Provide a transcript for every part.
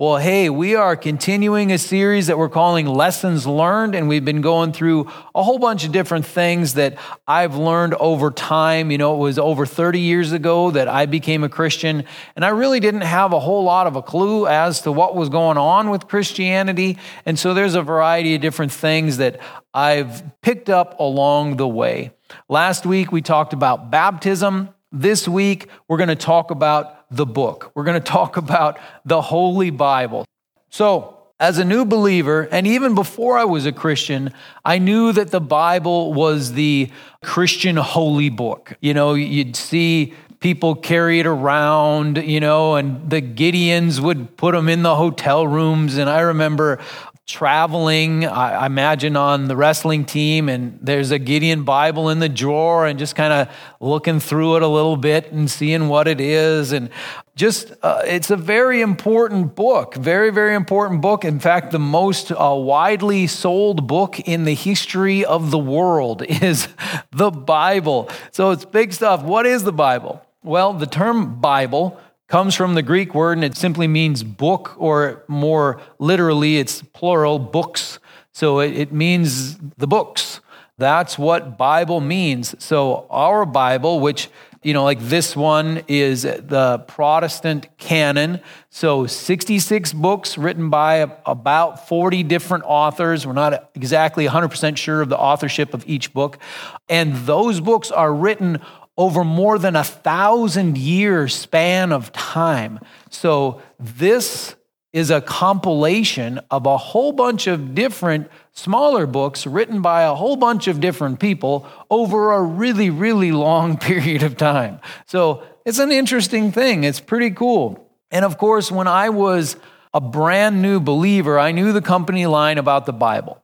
Well, hey, we are continuing a series that we're calling Lessons Learned, and we've been going through a whole bunch of different things that I've learned over time. You know, it was over 30 years ago that I became a Christian, and I really didn't have a whole lot of a clue as to what was going on with Christianity. And so there's a variety of different things that I've picked up along the way. Last week, we talked about baptism. This week, we're going to talk about the book. We're going to talk about the Holy Bible. So, as a new believer, and even before I was a Christian, I knew that the Bible was the Christian holy book. You know, you'd see people carry it around, you know, and the Gideons would put them in the hotel rooms. And I remember traveling, I imagine on the wrestling team, and there's a Gideon Bible in the drawer, and just kind of looking through it a little bit and seeing what it is. And just, uh, it's a very important book, very, very important book. In fact, the most uh, widely sold book in the history of the world is the Bible. So it's big stuff. What is the Bible? Well, the term Bible comes from the Greek word and it simply means book, or more literally, it's plural, books. So it, means the books. That's what Bible means. So our Bible, which you know, like this one is the Protestant canon. So 66 books written by about 40 different authors. We're not exactly 100% sure of the authorship of each book. And those books are written over more than a thousand year span of time. So this is a compilation of a whole bunch of different smaller books written by a whole bunch of different people over a really, really long period of time. So it's an interesting thing. It's pretty cool. And of course, when I was a brand new believer, I knew the company line about the Bible.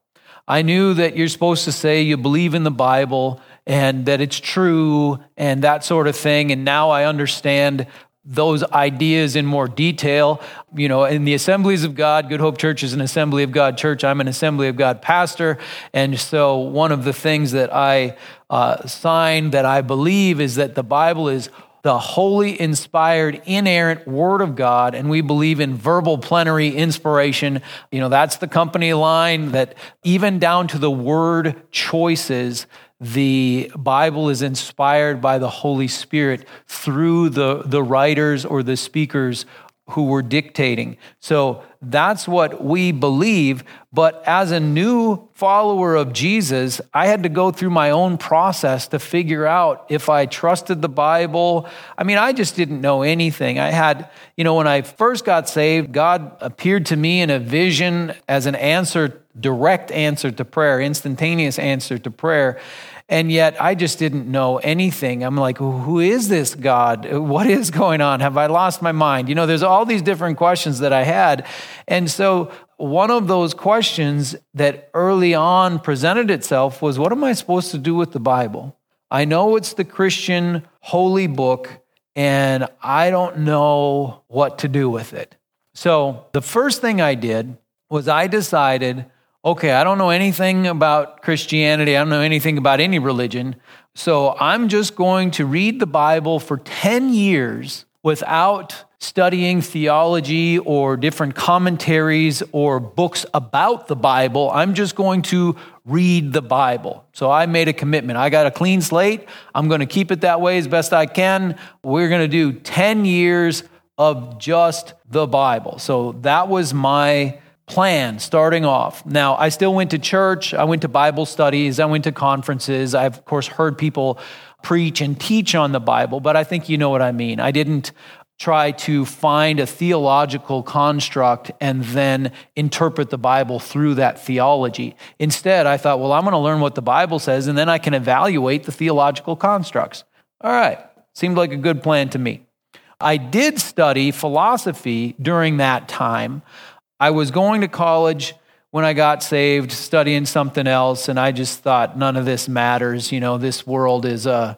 I knew that you're supposed to say you believe in the Bible and that it's true and that sort of thing. And now I understand those ideas in more detail. You know, in the Assemblies of God, Good Hope Church is an Assembly of God church. I'm an Assembly of God pastor. And so one of the things that I uh, sign that I believe is that the Bible is the holy, inspired, inerrant Word of God, and we believe in verbal plenary inspiration. You know, that's the company line that even down to the word choices, the Bible is inspired by the Holy Spirit through the, the writers or the speakers who were dictating. So that's what we believe. But as a new follower of Jesus, I had to go through my own process to figure out if I trusted the Bible. I mean, I just didn't know anything. I had, you know, when I first got saved, God appeared to me in a vision as an answer, direct answer to prayer, instantaneous answer to prayer. And yet I just didn't know anything. I'm like, who is this God? What is going on? Have I lost my mind? You know, there's all these different questions that I had. And so one of those questions that early on presented itself was what am I supposed to do with the Bible? I know it's the Christian holy book, and I don't know what to do with it. So the first thing I did was I decided okay, I don't know anything about Christianity, I don't know anything about any religion, so I'm just going to read the Bible for 10 years without studying theology or different commentaries or books about the Bible. I'm just going to read the Bible. So I made a commitment. I got a clean slate. I'm going to keep it that way as best I can. We're going to do 10 years of just the Bible. So that was my plan starting off. Now, I still went to church, I went to Bible studies, I went to conferences. I've, of course, heard people preach and teach on the Bible, but I think you know what I mean. I didn't try to find a theological construct and then interpret the Bible through that theology. Instead, I thought, well, I'm going to learn what the Bible says and then I can evaluate the theological constructs. All right, seemed like a good plan to me. I did study philosophy during that time. I was going to college when I got saved, studying something else, and I just thought none of this matters. You know, this world is a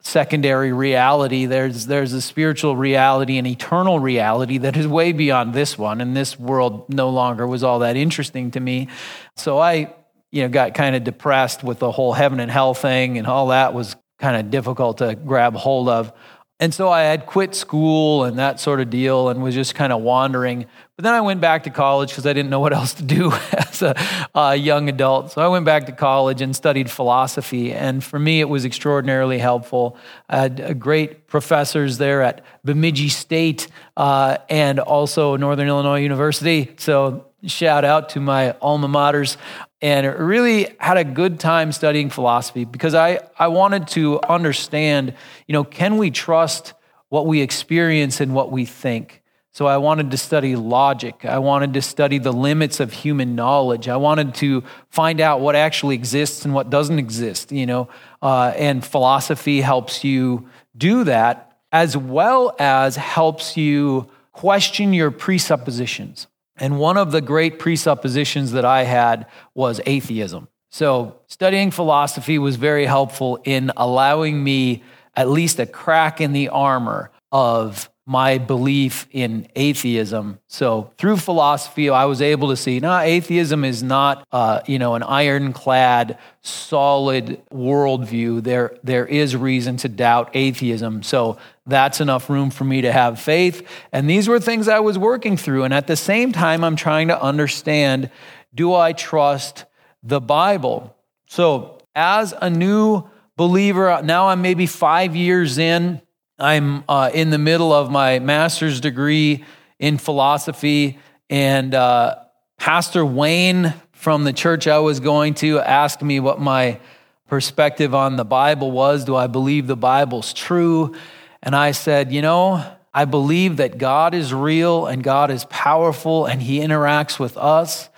secondary reality. There's, there's a spiritual reality, an eternal reality that is way beyond this one, and this world no longer was all that interesting to me. So I, you know, got kind of depressed with the whole heaven and hell thing, and all that was kind of difficult to grab hold of. And so I had quit school and that sort of deal and was just kind of wandering. But then I went back to college because I didn't know what else to do as a uh, young adult. So I went back to college and studied philosophy. And for me, it was extraordinarily helpful. I had uh, great professors there at Bemidji State uh, and also Northern Illinois University. So shout out to my alma maters and really had a good time studying philosophy because I, I wanted to understand, you know, can we trust what we experience and what we think? So I wanted to study logic. I wanted to study the limits of human knowledge. I wanted to find out what actually exists and what doesn't exist, you know, uh, and philosophy helps you do that as well as helps you question your presuppositions. And one of the great presuppositions that I had was atheism. So, studying philosophy was very helpful in allowing me at least a crack in the armor of my belief in atheism. So through philosophy, I was able to see, no, atheism is not, uh, you know, an ironclad, solid worldview. There, there is reason to doubt atheism. So that's enough room for me to have faith. And these were things I was working through. And at the same time, I'm trying to understand, do I trust the Bible? So as a new believer, now I'm maybe five years in I'm uh, in the middle of my master's degree in philosophy, and uh, Pastor Wayne from the church I was going to asked me what my perspective on the Bible was. Do I believe the Bible's true? And I said, you know, I believe that God is real and God is powerful and He interacts with us.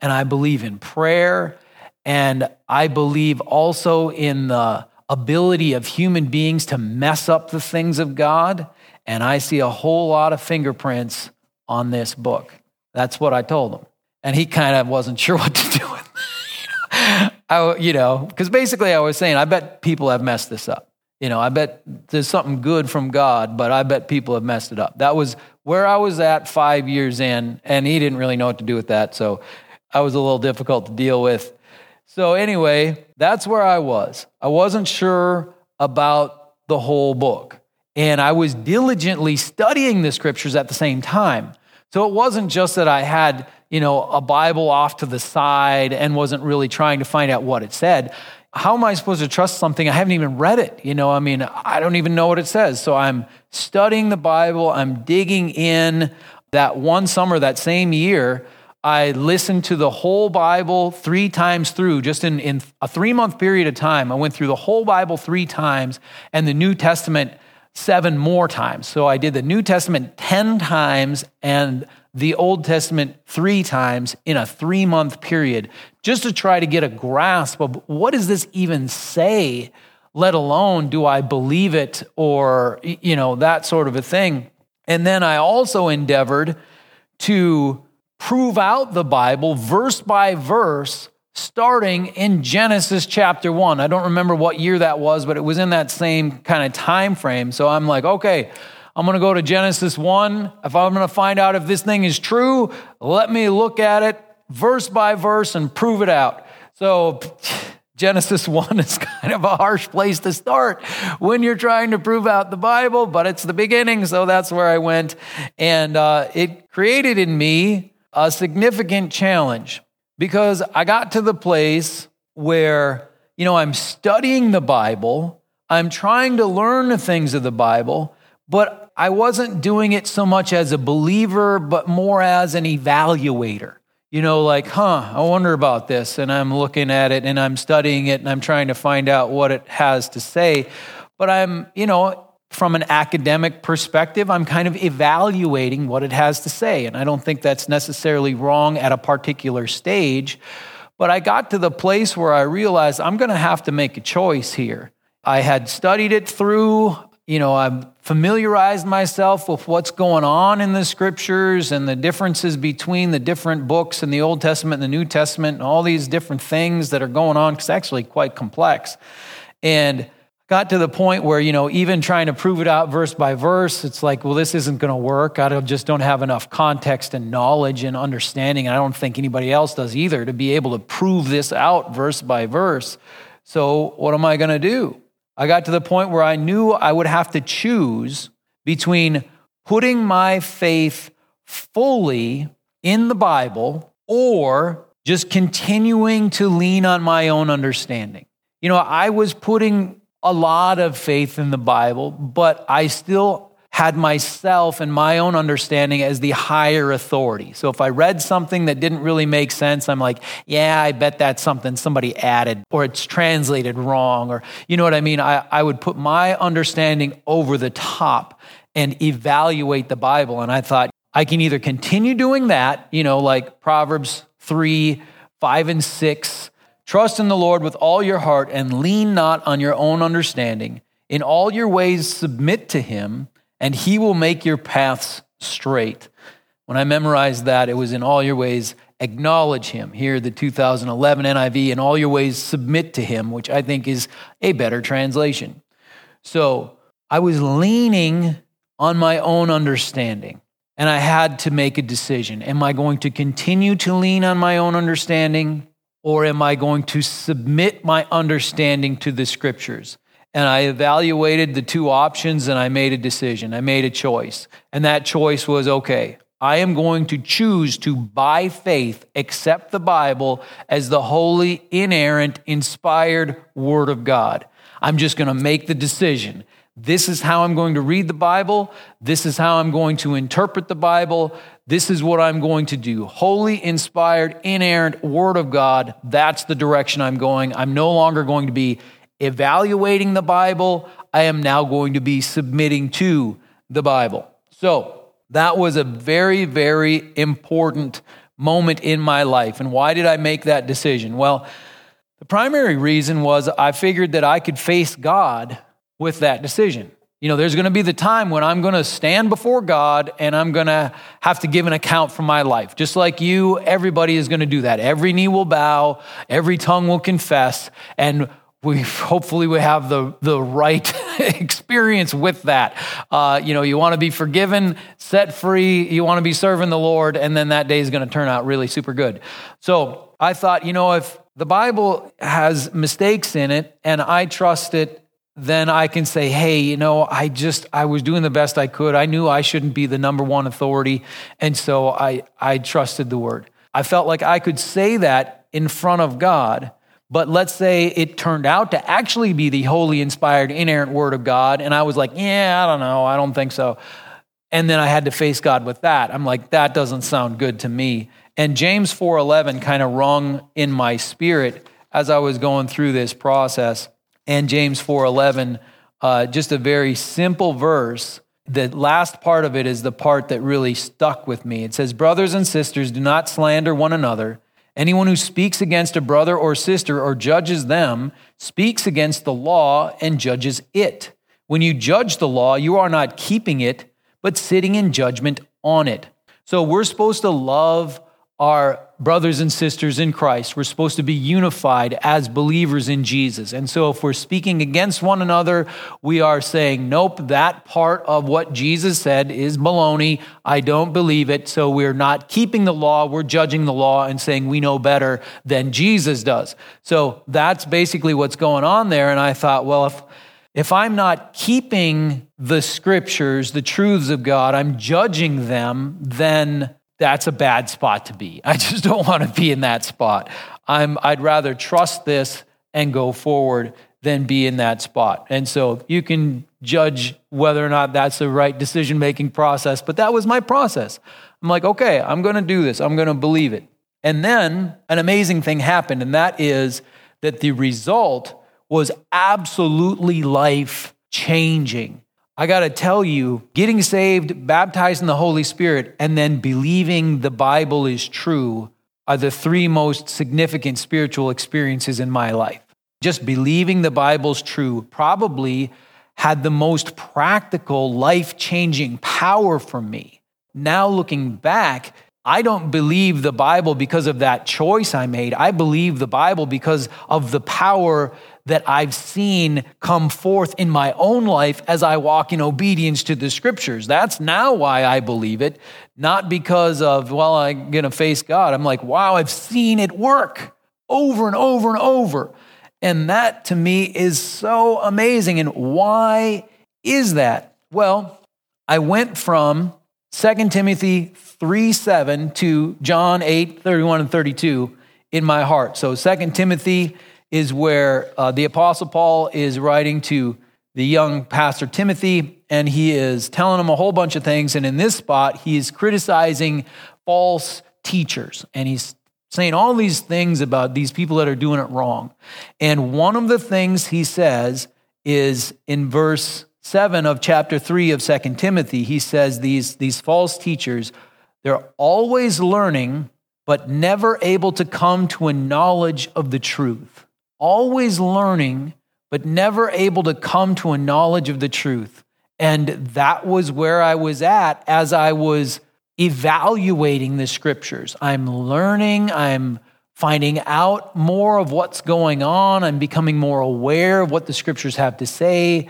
And I believe in prayer. And I believe also in the ability of human beings to mess up the things of God. And I see a whole lot of fingerprints on this book. That's what I told him. And he kind of wasn't sure what to do with it. I, you know, because basically I was saying, I bet people have messed this up. You know, I bet there's something good from God, but I bet people have messed it up. That was where I was at five years in, and he didn't really know what to do with that. So I was a little difficult to deal with. So, anyway, that's where I was. I wasn't sure about the whole book. And I was diligently studying the scriptures at the same time. So it wasn't just that I had, you know, a Bible off to the side and wasn't really trying to find out what it said. How am I supposed to trust something I haven't even read it? You know, I mean, I don't even know what it says. So I'm studying the Bible, I'm digging in. That one summer, that same year, I listened to the whole Bible three times through, just in, in a three month period of time. I went through the whole Bible three times and the New Testament seven more times. So I did the New Testament 10 times and the Old Testament three times in a three month period, just to try to get a grasp of what does this even say, let alone do I believe it or, you know, that sort of a thing. And then I also endeavored to prove out the Bible verse by verse, starting in Genesis chapter 1. I don't remember what year that was, but it was in that same kind of time frame. So I'm like, okay, I'm going to go to Genesis 1. If I'm going to find out if this thing is true, let me look at it verse by verse and prove it out. So Genesis 1 is kind of a harsh place to start when you're trying to prove out the Bible, but it's the beginning, so that's where I went. And uh, it created in me a significant challenge because I got to the place where, you know, I'm studying the Bible, I'm trying to learn the things of the Bible, but I wasn't doing it so much as a believer, but more as an evaluator. You know, like, huh, I wonder about this. And I'm looking at it and I'm studying it and I'm trying to find out what it has to say. But I'm, you know, from an academic perspective, I'm kind of evaluating what it has to say. And I don't think that's necessarily wrong at a particular stage. But I got to the place where I realized I'm going to have to make a choice here. I had studied it through, you know, I've familiarized myself with what's going on in the scriptures and the differences between the different books in the Old Testament and the New Testament and all these different things that are going on. It's actually quite complex. And got to the point where, you know, even trying to prove it out verse by verse, it's like, well, this isn't going to work. I just don't have enough context and knowledge and understanding. And I don't think anybody else does either to be able to prove this out verse by verse. So, what am I going to do? I got to the point where I knew I would have to choose between putting my faith fully in the Bible or just continuing to lean on my own understanding. You know, I was putting a lot of faith in the Bible, but I still had myself and my own understanding as the higher authority. So if I read something that didn't really make sense, I'm like, yeah, I bet that's something somebody added or it's translated wrong or you know what I mean? I, I would put my understanding over the top and evaluate the Bible. And I thought, I can either continue doing that, you know, like Proverbs 3, 5, and 6. Trust in the Lord with all your heart and lean not on your own understanding. In all your ways, submit to him, and he will make your paths straight. When I memorized that, it was in all your ways, acknowledge him. Here, the 2011 NIV, in all your ways, submit to him, which I think is a better translation. So I was leaning on my own understanding. And I had to make a decision. Am I going to continue to lean on my own understanding or am I going to submit my understanding to the scriptures? And I evaluated the two options and I made a decision. I made a choice. And that choice was okay, I am going to choose to, by faith, accept the Bible as the holy, inerrant, inspired Word of God. I'm just going to make the decision. This is how I'm going to read the Bible. This is how I'm going to interpret the Bible. This is what I'm going to do. Holy, inspired, inerrant Word of God. That's the direction I'm going. I'm no longer going to be evaluating the Bible. I am now going to be submitting to the Bible. So, that was a very, very important moment in my life. And why did I make that decision? Well, the primary reason was I figured that I could face God with that decision. You know, there's going to be the time when I'm going to stand before God and I'm going to have to give an account for my life. Just like you, everybody is going to do that. Every knee will bow, every tongue will confess, and we hopefully we have the, the right experience with that. Uh, you know, you want to be forgiven, set free, you want to be serving the Lord, and then that day is going to turn out really super good. So I thought, you know, if the Bible has mistakes in it and I trust it then I can say, hey, you know, I just, I was doing the best I could. I knew I shouldn't be the number one authority. And so I, I trusted the word. I felt like I could say that in front of God. But let's say it turned out to actually be the holy, inspired, inerrant word of God. And I was like, yeah, I don't know. I don't think so. And then I had to face God with that. I'm like, that doesn't sound good to me. And James 4:11 kind of rung in my spirit as I was going through this process and James 4:11, uh, just a very simple verse. The last part of it is the part that really stuck with me. It says, "Brothers and sisters, do not slander one another. Anyone who speaks against a brother or sister or judges them speaks against the law and judges it. When you judge the law, you are not keeping it, but sitting in judgment on it." So we're supposed to love our brothers and sisters in Christ. We're supposed to be unified as believers in Jesus. And so if we're speaking against one another, we are saying, nope, that part of what Jesus said is baloney. I don't believe it. So we're not keeping the law. We're judging the law and saying we know better than Jesus does. So that's basically what's going on there. And I thought, well, if if I'm not keeping the scriptures, the truths of God, I'm judging them, then that's a bad spot to be. I just don't want to be in that spot. I'm, I'd rather trust this and go forward than be in that spot. And so you can judge whether or not that's the right decision making process, but that was my process. I'm like, okay, I'm going to do this, I'm going to believe it. And then an amazing thing happened, and that is that the result was absolutely life changing. I got to tell you, getting saved, baptized in the Holy Spirit, and then believing the Bible is true are the three most significant spiritual experiences in my life. Just believing the Bible's true probably had the most practical, life changing power for me. Now, looking back, I don't believe the Bible because of that choice I made. I believe the Bible because of the power that I've seen come forth in my own life as I walk in obedience to the scriptures. That's now why I believe it, not because of, well, I'm going to face God. I'm like, wow, I've seen it work over and over and over. And that to me is so amazing. And why is that? Well, I went from 2 Timothy 3 7 to John 8 31 and 32 in my heart. So 2 Timothy is where uh, the Apostle Paul is writing to the young pastor Timothy, and he is telling him a whole bunch of things. And in this spot, he is criticizing false teachers. And he's saying all these things about these people that are doing it wrong. And one of the things he says is in verse 7 of chapter 3 of 2 Timothy, he says these, these false teachers, they're always learning, but never able to come to a knowledge of the truth. Always learning, but never able to come to a knowledge of the truth. And that was where I was at as I was evaluating the scriptures. I'm learning, I'm finding out more of what's going on, I'm becoming more aware of what the scriptures have to say.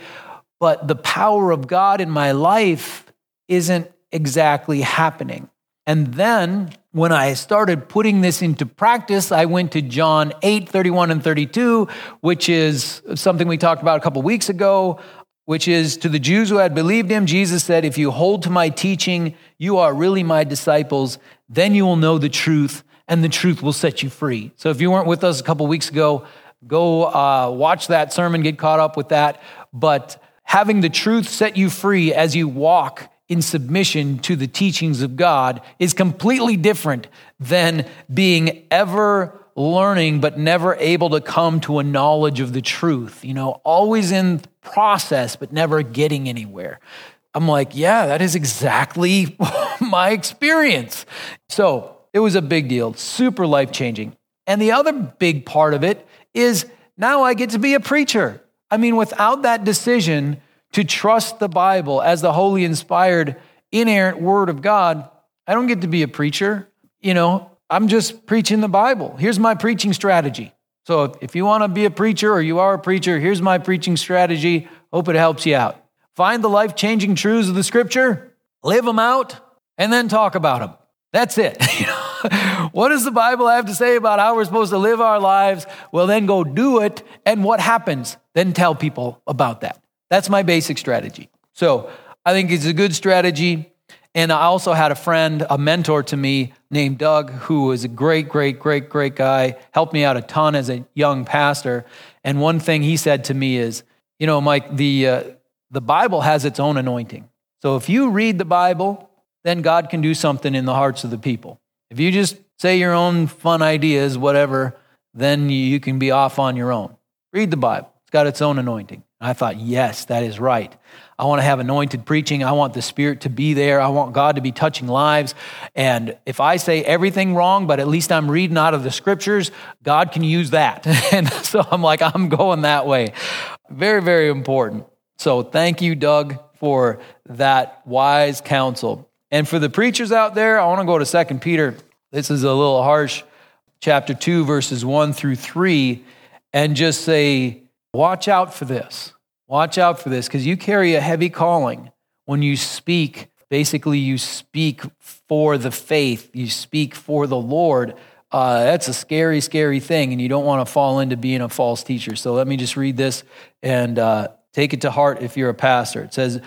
But the power of God in my life isn't exactly happening. And then when I started putting this into practice, I went to John 8, 31 and 32, which is something we talked about a couple weeks ago which is to the Jews who had believed him, Jesus said, If you hold to my teaching, you are really my disciples. Then you will know the truth, and the truth will set you free. So if you weren't with us a couple weeks ago, go uh, watch that sermon, get caught up with that. But having the truth set you free as you walk in submission to the teachings of God is completely different than being ever learning but never able to come to a knowledge of the truth, you know, always in process but never getting anywhere. I'm like, yeah, that is exactly my experience. So it was a big deal, super life changing. And the other big part of it is now I get to be a preacher. I mean, without that decision to trust the Bible as the holy, inspired, inerrant word of God, I don't get to be a preacher. You know, I'm just preaching the Bible. Here's my preaching strategy. So if you want to be a preacher or you are a preacher, here's my preaching strategy. Hope it helps you out. Find the life changing truths of the scripture, live them out, and then talk about them. That's it. what does the Bible have to say about how we're supposed to live our lives? Well, then go do it. And what happens? Then tell people about that. That's my basic strategy. So I think it's a good strategy. And I also had a friend, a mentor to me named Doug, who was a great, great, great, great guy, helped me out a ton as a young pastor. And one thing he said to me is, you know, Mike, the, uh, the Bible has its own anointing. So if you read the Bible, then God can do something in the hearts of the people. If you just say your own fun ideas, whatever, then you can be off on your own. Read the Bible, it's got its own anointing. And I thought, yes, that is right. I want to have anointed preaching. I want the Spirit to be there. I want God to be touching lives. And if I say everything wrong, but at least I'm reading out of the scriptures, God can use that. and so I'm like, I'm going that way. Very, very important. So thank you, Doug, for that wise counsel. And for the preachers out there, I want to go to Second Peter. This is a little harsh, chapter 2, verses 1 through 3, and just say, watch out for this. Watch out for this because you carry a heavy calling when you speak. Basically, you speak for the faith, you speak for the Lord. Uh, that's a scary, scary thing, and you don't want to fall into being a false teacher. So let me just read this and uh, take it to heart if you're a pastor. It says,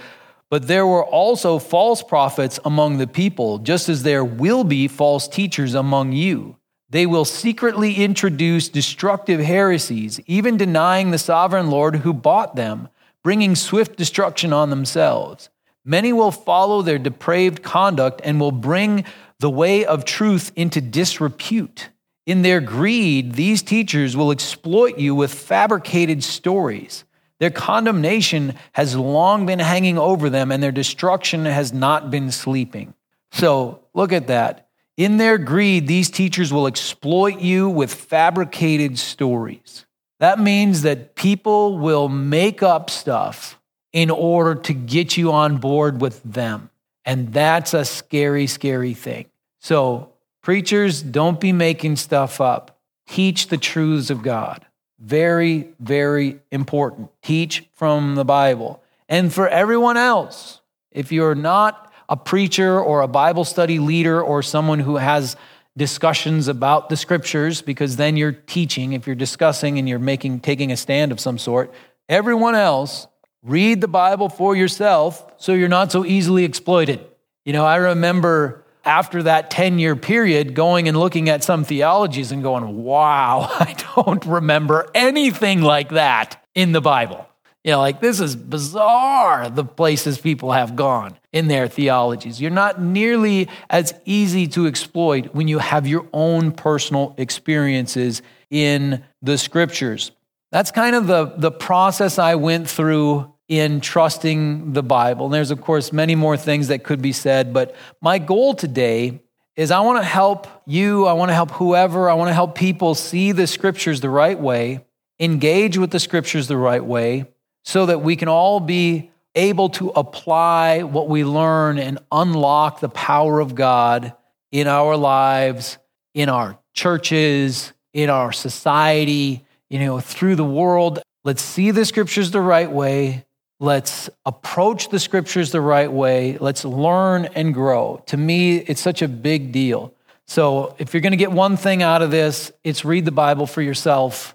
But there were also false prophets among the people, just as there will be false teachers among you. They will secretly introduce destructive heresies, even denying the sovereign Lord who bought them bringing swift destruction on themselves. Many will follow their depraved conduct and will bring the way of truth into disrepute. In their greed, these teachers will exploit you with fabricated stories. Their condemnation has long been hanging over them, and their destruction has not been sleeping. So, look at that. In their greed, these teachers will exploit you with fabricated stories. That means that people will make up stuff in order to get you on board with them. And that's a scary, scary thing. So, preachers, don't be making stuff up. Teach the truths of God. Very, very important. Teach from the Bible. And for everyone else, if you're not a preacher or a Bible study leader or someone who has discussions about the scriptures because then you're teaching if you're discussing and you're making taking a stand of some sort everyone else read the bible for yourself so you're not so easily exploited. You know i remember after that 10 year period going and looking at some theologies and going wow i don't remember anything like that in the bible you know, like this is bizarre, the places people have gone in their theologies. You're not nearly as easy to exploit when you have your own personal experiences in the scriptures. That's kind of the, the process I went through in trusting the Bible. And there's, of course, many more things that could be said, but my goal today is I want to help you, I want to help whoever, I want to help people see the scriptures the right way, engage with the scriptures the right way so that we can all be able to apply what we learn and unlock the power of God in our lives, in our churches, in our society, you know, through the world. Let's see the scriptures the right way. Let's approach the scriptures the right way. Let's learn and grow. To me, it's such a big deal. So, if you're going to get one thing out of this, it's read the Bible for yourself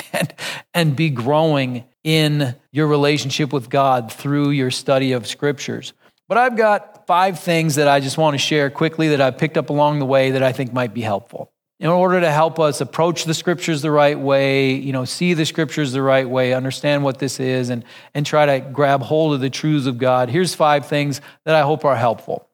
and, and be growing in your relationship with God through your study of scriptures. But I've got five things that I just want to share quickly that I've picked up along the way that I think might be helpful. In order to help us approach the scriptures the right way, you know, see the scriptures the right way, understand what this is, and, and try to grab hold of the truths of God, here's five things that I hope are helpful.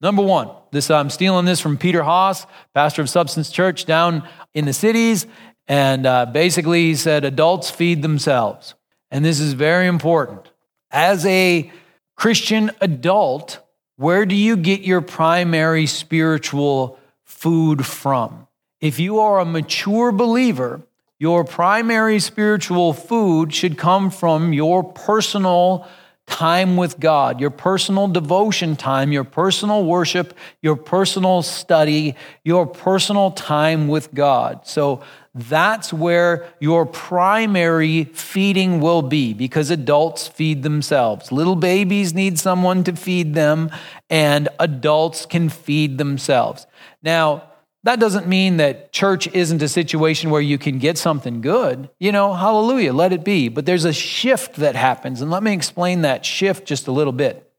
Number one, this I'm stealing this from Peter Haas, pastor of Substance Church down in the cities, and uh, basically he said adults feed themselves and this is very important. As a Christian adult, where do you get your primary spiritual food from? If you are a mature believer, your primary spiritual food should come from your personal time with God, your personal devotion time, your personal worship, your personal study, your personal time with God. So that's where your primary feeding will be because adults feed themselves. Little babies need someone to feed them, and adults can feed themselves. Now, that doesn't mean that church isn't a situation where you can get something good. You know, hallelujah, let it be. But there's a shift that happens, and let me explain that shift just a little bit.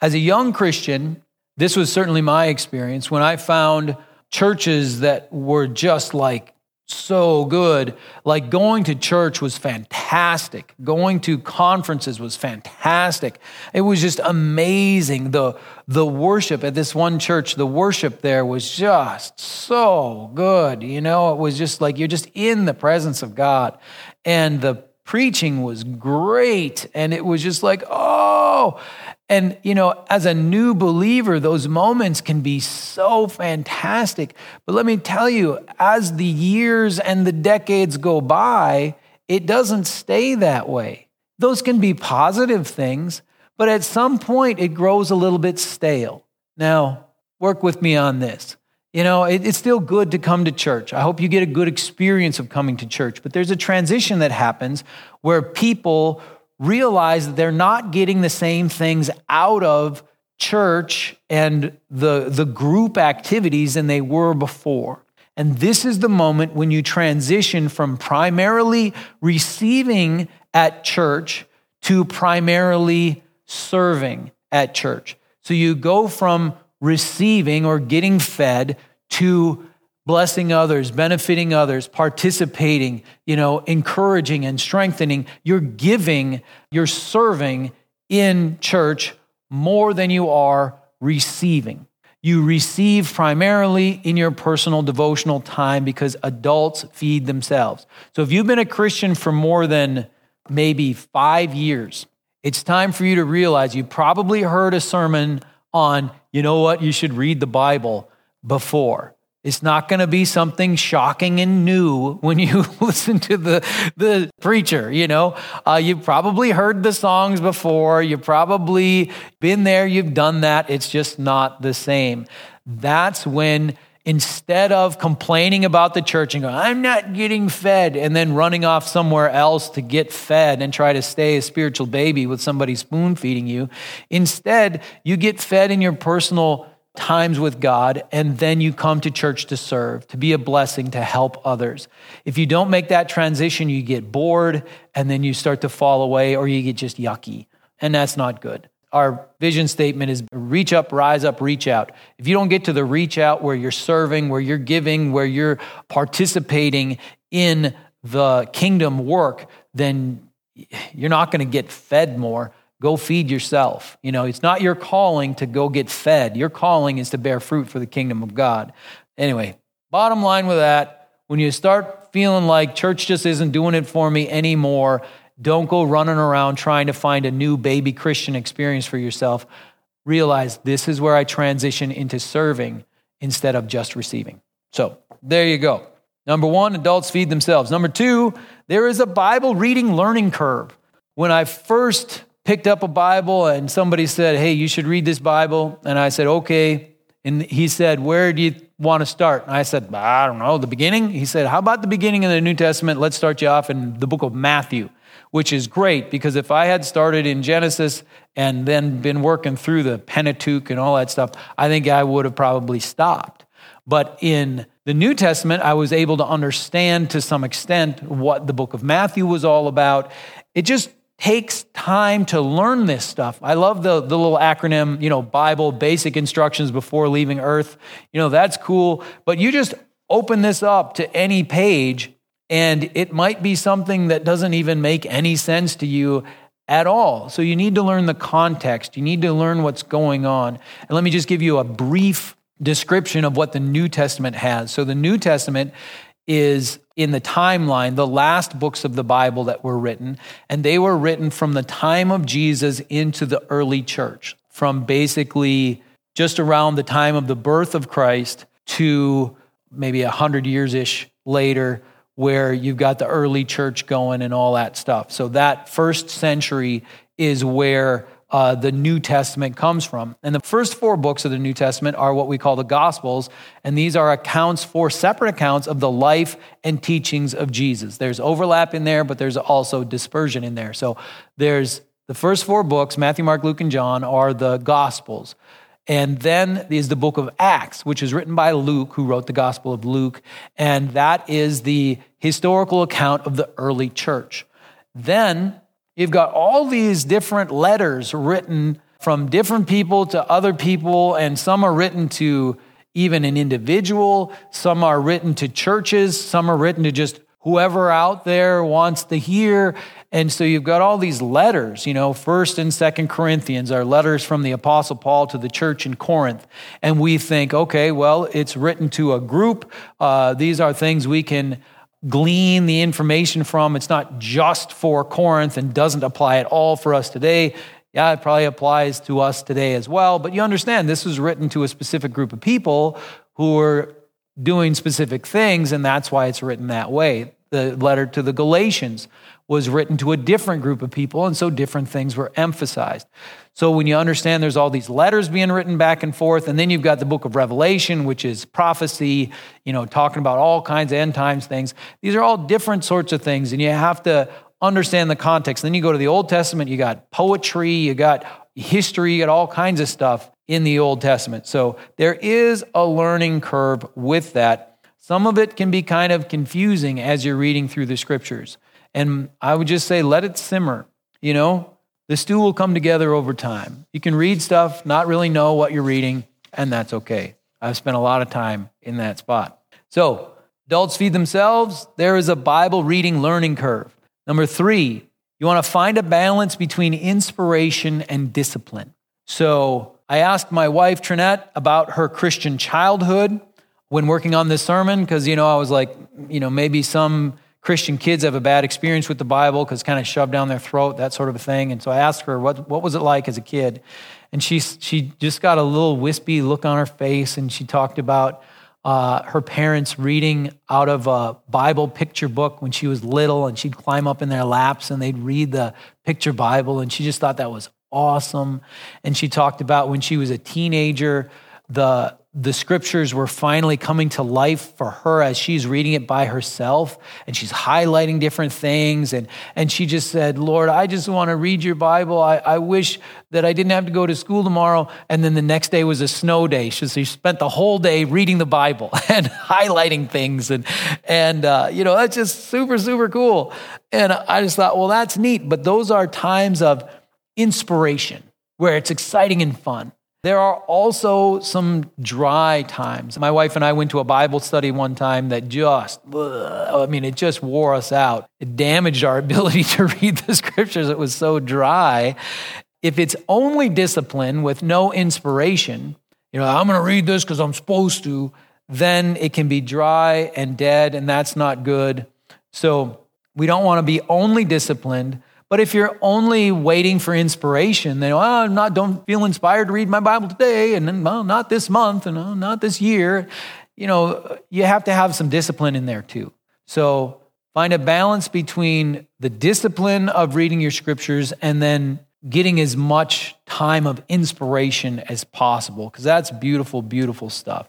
As a young Christian, this was certainly my experience when I found churches that were just like so good. Like going to church was fantastic. Going to conferences was fantastic. It was just amazing. The, the worship at this one church, the worship there was just so good. You know, it was just like you're just in the presence of God. And the preaching was great. And it was just like, oh, and, you know, as a new believer, those moments can be so fantastic. But let me tell you, as the years and the decades go by, it doesn't stay that way. Those can be positive things, but at some point it grows a little bit stale. Now, work with me on this. You know, it, it's still good to come to church. I hope you get a good experience of coming to church, but there's a transition that happens where people realize that they're not getting the same things out of church and the, the group activities than they were before. And this is the moment when you transition from primarily receiving at church to primarily serving at church. So you go from receiving or getting fed to blessing others, benefiting others, participating, you know, encouraging and strengthening. You're giving, you're serving in church more than you are receiving. You receive primarily in your personal devotional time because adults feed themselves. So if you've been a Christian for more than maybe five years, it's time for you to realize you probably heard a sermon on, you know what, you should read the Bible before. It's not going to be something shocking and new when you listen to the, the preacher. You know, uh, you've probably heard the songs before. You've probably been there. You've done that. It's just not the same. That's when instead of complaining about the church and going, I'm not getting fed, and then running off somewhere else to get fed and try to stay a spiritual baby with somebody spoon feeding you, instead, you get fed in your personal times with God, and then you come to church to serve, to be a blessing, to help others. If you don't make that transition, you get bored and then you start to fall away or you get just yucky. And that's not good. Our vision statement is reach up, rise up, reach out. If you don't get to the reach out where you're serving, where you're giving, where you're participating in the kingdom work, then you're not going to get fed more Go feed yourself. You know, it's not your calling to go get fed. Your calling is to bear fruit for the kingdom of God. Anyway, bottom line with that, when you start feeling like church just isn't doing it for me anymore, don't go running around trying to find a new baby Christian experience for yourself. Realize this is where I transition into serving instead of just receiving. So there you go. Number one, adults feed themselves. Number two, there is a Bible reading learning curve. When I first picked up a Bible and somebody said, Hey, you should read this Bible. And I said, Okay. And he said, Where do you want to start? And I said, I don't know, the beginning. He said, How about the beginning of the New Testament? Let's start you off in the book of Matthew, which is great because if I had started in Genesis and then been working through the Pentateuch and all that stuff, I think I would have probably stopped. But in the New Testament, I was able to understand to some extent what the book of Matthew was all about. It just takes time to learn this stuff. I love the, the little acronym, you know, Bible, basic instructions before leaving earth. You know, that's cool. But you just open this up to any page, and it might be something that doesn't even make any sense to you at all. So you need to learn the context. You need to learn what's going on. And let me just give you a brief description of what the New Testament has. So the New Testament is in the timeline, the last books of the Bible that were written, and they were written from the time of Jesus into the early church, from basically just around the time of the birth of Christ to maybe a hundred years ish later, where you've got the early church going and all that stuff. So that first century is where uh, the New Testament comes from. And the first four books of the New Testament are what we call the Gospels, and these are accounts, four separate accounts of the life and teachings of Jesus. There's overlap in there, but there's also dispersion in there. So there's the first four books Matthew, Mark, Luke, and John are the Gospels. And then is the book of Acts, which is written by Luke, who wrote the Gospel of Luke. And that is the historical account of the early church. Then You've got all these different letters written from different people to other people, and some are written to even an individual, some are written to churches, some are written to just whoever out there wants to hear. And so you've got all these letters, you know, first and second Corinthians are letters from the apostle Paul to the church in Corinth. And we think, okay, well, it's written to a group. Uh, these are things we can glean the information from. It's not just for Corinth and doesn't apply at all for us today. Yeah, it probably applies to us today as well. But you understand, this was written to a specific group of people who were doing specific things, and that's why it's written that way. The letter to the Galatians was written to a different group of people, and so different things were emphasized. So when you understand there's all these letters being written back and forth, and then you've got the book of Revelation, which is prophecy, you know, talking about all kinds of end times things. These are all different sorts of things, and you have to understand the context. Then you go to the Old Testament, you got poetry, you got history, you got all kinds of stuff in the Old Testament. So there is a learning curve with that. Some of it can be kind of confusing as you're reading through the scriptures. And I would just say, let it simmer. You know, the stew will come together over time. You can read stuff, not really know what you're reading, and that's okay. I've spent a lot of time in that spot. So, adults feed themselves. There is a Bible reading learning curve. Number three, you want to find a balance between inspiration and discipline. So, I asked my wife, Trinette, about her Christian childhood when working on this sermon, because, you know, I was like, you know, maybe some Christian kids have a bad experience with the Bible because kind of shoved down their throat, that sort of a thing. And so I asked her, what, what was it like as a kid? And she, she just got a little wispy look on her face, and she talked about uh, her parents reading out of a Bible picture book when she was little, and she'd climb up in their laps and they'd read the picture Bible, and she just thought that was awesome. And she talked about when she was a teenager, the the scriptures were finally coming to life for her as she's reading it by herself and she's highlighting different things. And, and she just said, Lord, I just want to read your Bible. I, I wish that I didn't have to go to school tomorrow. And then the next day was a snow day. So she spent the whole day reading the Bible and highlighting things. And, and uh, you know, that's just super, super cool. And I just thought, well, that's neat. But those are times of inspiration where it's exciting and fun. There are also some dry times. My wife and I went to a Bible study one time that just, I mean, it just wore us out. It damaged our ability to read the scriptures. It was so dry. If it's only discipline with no inspiration, you know, I'm going to read this because I'm supposed to, then it can be dry and dead, and that's not good. So we don't want to be only disciplined but if you're only waiting for inspiration, then well, I'm not don't feel inspired to read my Bible today, and then well, not this month, and well, not this year. You know, you have to have some discipline in there too. So find a balance between the discipline of reading your scriptures and then getting as much time of inspiration as possible, because that's beautiful, beautiful stuff.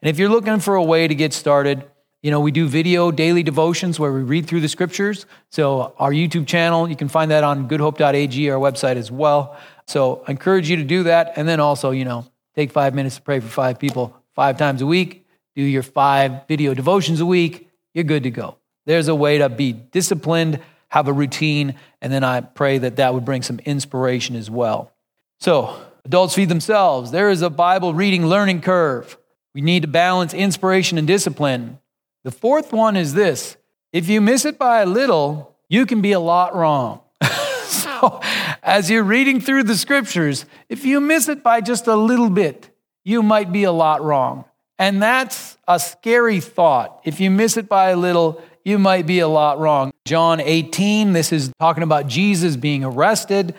And if you're looking for a way to get started, you know, we do video daily devotions where we read through the scriptures. So, our YouTube channel, you can find that on goodhope.ag, our website as well. So, I encourage you to do that. And then also, you know, take five minutes to pray for five people five times a week, do your five video devotions a week. You're good to go. There's a way to be disciplined, have a routine, and then I pray that that would bring some inspiration as well. So, adults feed themselves. There is a Bible reading learning curve. We need to balance inspiration and discipline. The fourth one is this if you miss it by a little, you can be a lot wrong. so, as you're reading through the scriptures, if you miss it by just a little bit, you might be a lot wrong. And that's a scary thought. If you miss it by a little, you might be a lot wrong. John 18, this is talking about Jesus being arrested.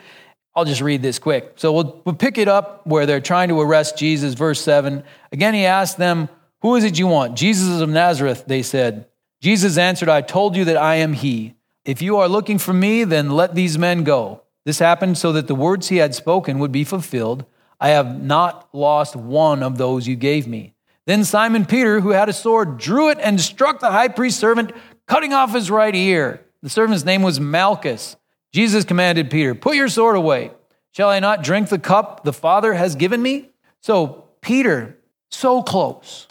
I'll just read this quick. So we'll, we'll pick it up where they're trying to arrest Jesus, verse 7. Again, he asked them, who is it you want? Jesus of Nazareth, they said. Jesus answered, I told you that I am he. If you are looking for me, then let these men go. This happened so that the words he had spoken would be fulfilled. I have not lost one of those you gave me. Then Simon Peter, who had a sword, drew it and struck the high priest's servant, cutting off his right ear. The servant's name was Malchus. Jesus commanded Peter, Put your sword away. Shall I not drink the cup the Father has given me? So Peter, so close,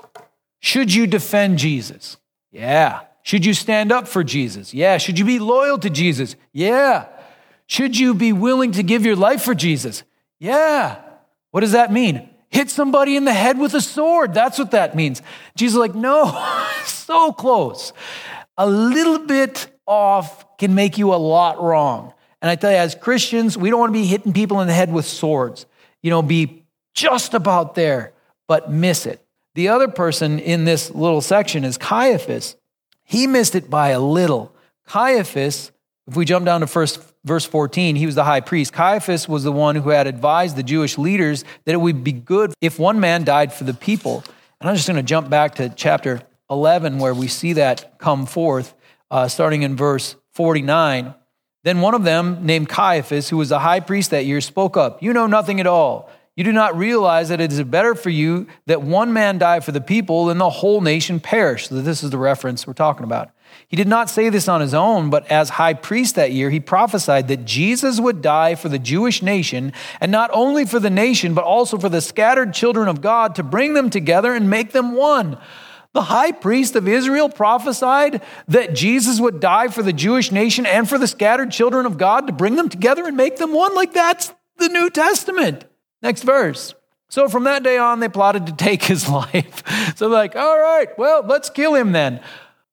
should you defend Jesus? Yeah. Should you stand up for Jesus? Yeah. Should you be loyal to Jesus? Yeah. Should you be willing to give your life for Jesus? Yeah. What does that mean? Hit somebody in the head with a sword. That's what that means. Jesus like, no, so close. A little bit off can make you a lot wrong. And I tell you, as Christians, we don't want to be hitting people in the head with swords. You know, be just about there, but miss it. The other person in this little section is Caiaphas. He missed it by a little. Caiaphas, if we jump down to first verse 14, he was the high priest. Caiaphas was the one who had advised the Jewish leaders that it would be good if one man died for the people. And I'm just going to jump back to chapter 11 where we see that come forth, uh, starting in verse 49. Then one of them, named Caiaphas, who was the high priest that year, spoke up You know nothing at all you do not realize that it is better for you that one man die for the people than the whole nation perish. So this is the reference we're talking about. He did not say this on his own, but as high priest that year, he prophesied that Jesus would die for the Jewish nation, and not only for the nation, but also for the scattered children of God to bring them together and make them one. The high priest of Israel prophesied that Jesus would die for the Jewish nation and for the scattered children of God to bring them together and make them one. Like that's the New Testament. Next verse. So from that day on, they plotted to take his life. so like, all right, well, let's kill him then.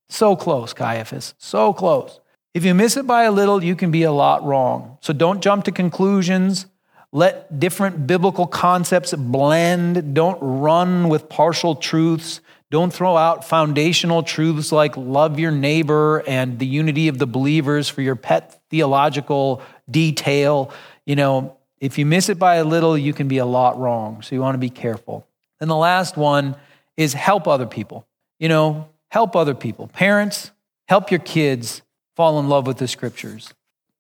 So close, Caiaphas, so close. If you miss it by a little, you can be a lot wrong. So don't jump to conclusions. Let different biblical concepts blend. Don't run with partial truths. Don't throw out foundational truths like love your neighbor and the unity of the believers for your pet theological detail. You know, if you miss it by a little, you can be a lot wrong. So you want to be careful. And the last one is help other people. You know, help other people. Parents, help your kids fall in love with the scriptures.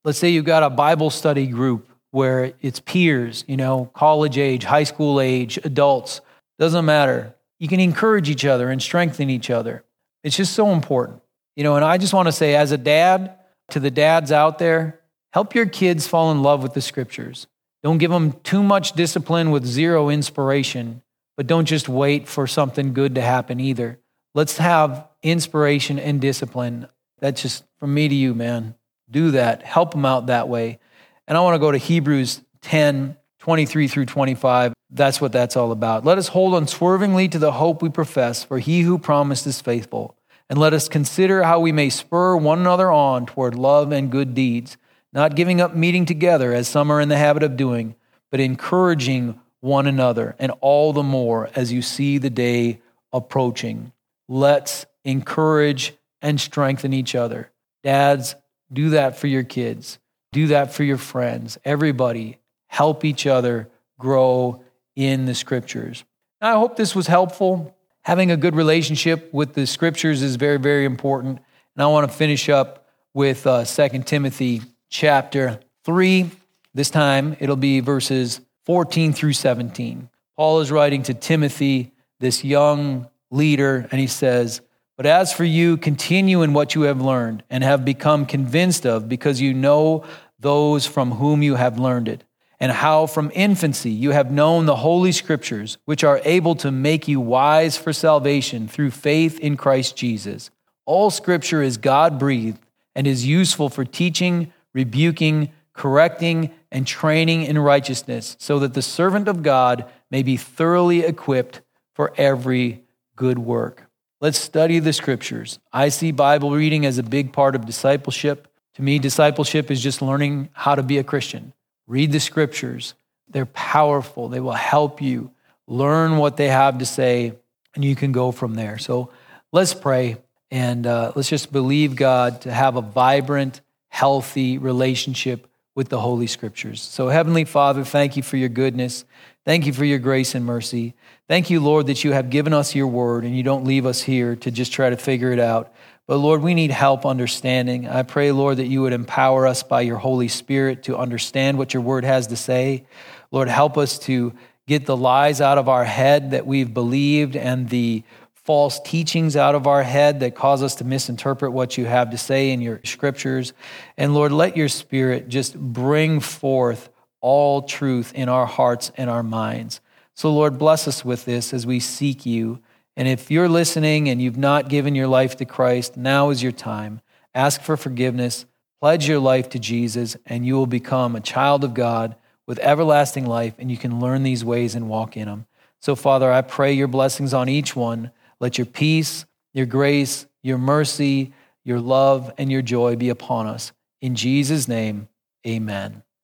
Let's say you've got a Bible study group where it's peers, you know, college age, high school age, adults, doesn't matter. you can encourage each other and strengthen each other. It's just so important. You know, and I just want to say, as a dad, to the dads out there, help your kids fall in love with the scriptures. Don't give them too much discipline with zero inspiration, but don't just wait for something good to happen either. Let's have inspiration and discipline. That's just from me to you, man. Do that. Help them out that way. And I want to go to Hebrews 10 23 through 25. That's what that's all about. Let us hold unswervingly to the hope we profess, for he who promised is faithful. And let us consider how we may spur one another on toward love and good deeds, not giving up meeting together as some are in the habit of doing, but encouraging one another, and all the more as you see the day approaching. Let's encourage and strengthen each other. Dads, do that for your kids. Do that for your friends. Everybody, help each other grow in the scriptures. I hope this was helpful. Having a good relationship with the scriptures is very, very important. And I want to finish up with uh, 2 Timothy chapter 3. This time it'll be verses 14 through 17. Paul is writing to Timothy, this young leader, and he says, But as for you, continue in what you have learned and have become convinced of, because you know those from whom you have learned it and how from infancy you have known the Holy Scriptures, which are able to make you wise for salvation through faith in Christ Jesus. All Scripture is God breathed and is useful for teaching, rebuking, correcting, and training in righteousness, so that the servant of God may be thoroughly equipped for every good work. Let's study the Scriptures. I see Bible reading as a big part of discipleship. To me, discipleship is just learning how to be a Christian. Read the scriptures. They're powerful. They will help you learn what they have to say, and you can go from there. So let's pray and uh, let's just believe God to have a vibrant, healthy relationship with the Holy Scriptures. So, Heavenly Father, thank you for your goodness. Thank you for your grace and mercy. Thank you, Lord, that you have given us your word and you don't leave us here to just try to figure it out. But Lord, we need help understanding. I pray, Lord, that you would empower us by your Holy Spirit to understand what your word has to say. Lord, help us to get the lies out of our head that we've believed and the false teachings out of our head that cause us to misinterpret what you have to say in your scriptures. And Lord, let your spirit just bring forth all truth in our hearts and our minds. So, Lord, bless us with this as we seek you. And if you're listening and you've not given your life to Christ, now is your time. Ask for forgiveness, pledge your life to Jesus, and you will become a child of God with everlasting life, and you can learn these ways and walk in them. So, Father, I pray your blessings on each one. Let your peace, your grace, your mercy, your love, and your joy be upon us. In Jesus' name, amen.